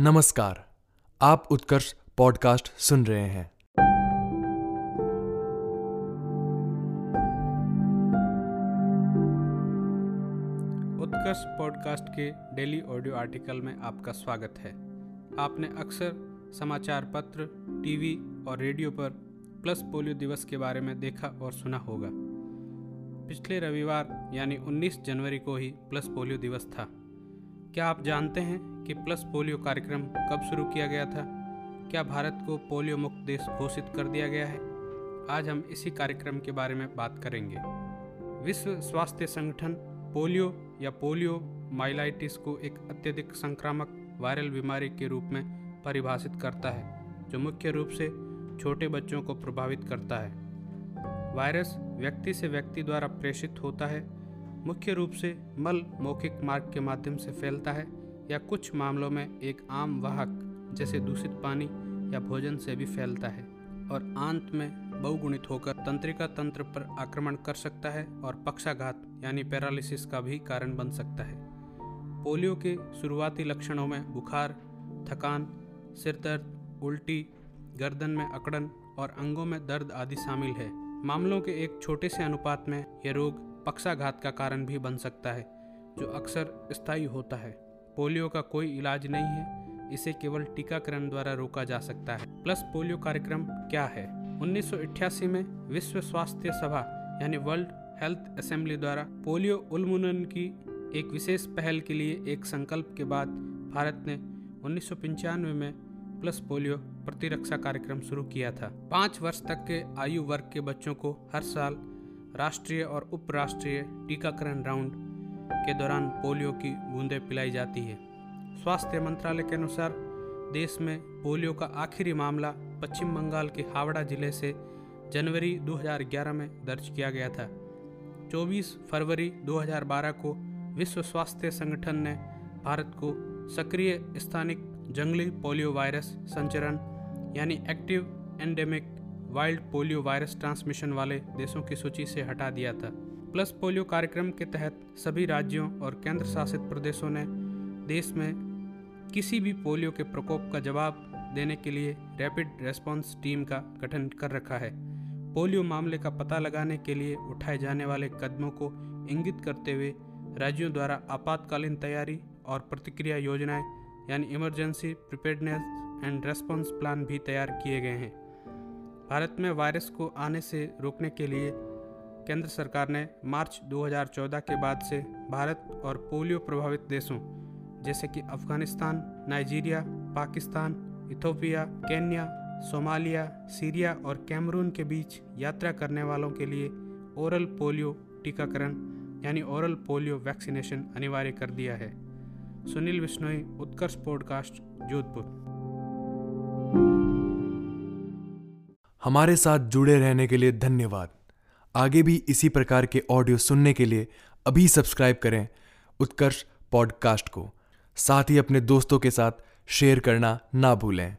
नमस्कार, आप उत्कर्ष पॉडकास्ट सुन रहे हैं। उत्कर्ष पॉडकास्ट के डेली ऑडियो आर्टिकल में आपका स्वागत है। आपने अक्सर समाचार पत्र, टीवी और रेडियो पर प्लस पोलियो दिवस के बारे में देखा और सुना होगा। पिछले रविवार, यानी 19 जनवरी को ही प्लस पोलियो दिवस था। क्या आप जानते हैं कि प्लस पोलियो कार्यक्रम कब शुरू किया गया था? क्या भारत को पोलियो मुक्त देश घोषित कर दिया गया है? आज हम इसी कार्यक्रम के बारे में बात करेंगे। विश्व स्वास्थ्य संगठन पोलियो या पोलियो माइलाइटिस को एक अत्यधिक संक्रामक वायरल बीमारी के रूप में परिभाषित करता है, जो मुख्य रूप से छोटे बच्चों को प्रभावित करता है। वायरस व्यक्ति से व्यक्ति द्वारा प्रेषित होता है मुख्य रूप से मल मौखिक मार्ग के माध्यम से फैलता है या कुछ मामलों में एक आम वाहक, जैसे दूषित पानी या भोजन से भी फैलता है और आंत में बहुगुणित होकर तंत्रिका तंत्र पर आक्रमण कर सकता है और पक्षाघात यानी पैरालिसिस का भी कारण बन सकता है। पोलियो के शुरुआती लक्षणों में बुखार, थकान, सिर दर्द, उल्टी, गर्दन में अकड़न और अंगों में दर्द आदि शामिल है। मामलों के एक छोटे से अनुपात में यह रोग पक्षाघात का कारण भी बन सकता है, जो अक्सर स्थायी होता है। पोलियो का कोई इलाज नहीं है, इसे केवल टीकाकरण द्वारा रोका जा सकता है। प्लस पोलियो कार्यक्रम क्या है? 1988 में विश्व स्वास्थ्य सभा, यानी वर्ल्ड हेल्थ असेंबली द्वारा पोलियो उन्मूलन की एक विशेष पहल के लिए एक संकल्प के बाद भारत ने उन्नीस सौ पंचानवे में प्लस पोलियो प्रतिरक्षा कार्यक्रम शुरू किया था। पाँच वर्ष तक के आयु वर्ग के बच्चों को हर साल राष्ट्रीय और उपराष्ट्रीय टीकाकरण राउंड के दौरान पोलियो की बूंदें पिलाई जाती है। स्वास्थ्य मंत्रालय के अनुसार, देश में पोलियो का आखिरी मामला पश्चिम बंगाल के हावड़ा ज़िले से जनवरी 2011 में दर्ज किया गया था। 24 फरवरी 2012 को विश्व स्वास्थ्य संगठन ने भारत को सक्रिय स्थानिक जंगली पोलियो वायरस संचरण यानी active endemic wild polio virus transmission वाले देशों की सूची से हटा दिया था। प्लस पोलियो कार्यक्रम के तहत सभी राज्यों और केंद्र शासित प्रदेशों ने देश में किसी भी पोलियो के प्रकोप का जवाब देने के लिए रैपिड रेस्पॉन्स टीम का गठन कर रखा है। पोलियो मामले का पता लगाने के लिए उठाए जाने वाले कदमों को इंगित करते हुए राज्यों द्वारा आपातकालीन तैयारी और प्रतिक्रिया योजनाएँ, यानी emergency preparedness and response plan भी तैयार किए गए हैं। भारत में वायरस को आने से रोकने के लिए केंद्र सरकार ने मार्च 2014 के बाद से भारत और पोलियो प्रभावित देशों, जैसे कि Afghanistan, Nigeria, Pakistan, Ethiopia, Kenya, Somalia, Syria और कैमरून के बीच यात्रा करने वालों के लिए ओरल पोलियो टीकाकरण, यानी ओरल पोलियो वैक्सीनेशन अनिवार्य कर दिया है। सुनील बिश्नोई उत्कर्ष पॉडकास्ट, जोधपुर। हमारे साथ जुड़े रहने के लिए धन्यवाद। आगे भी इसी प्रकार के ऑडियो सुनने के लिए अभी सब्सक्राइब करें उत्कर्ष पॉडकास्ट को। साथ ही अपने दोस्तों के साथ शेयर करना ना भूलें।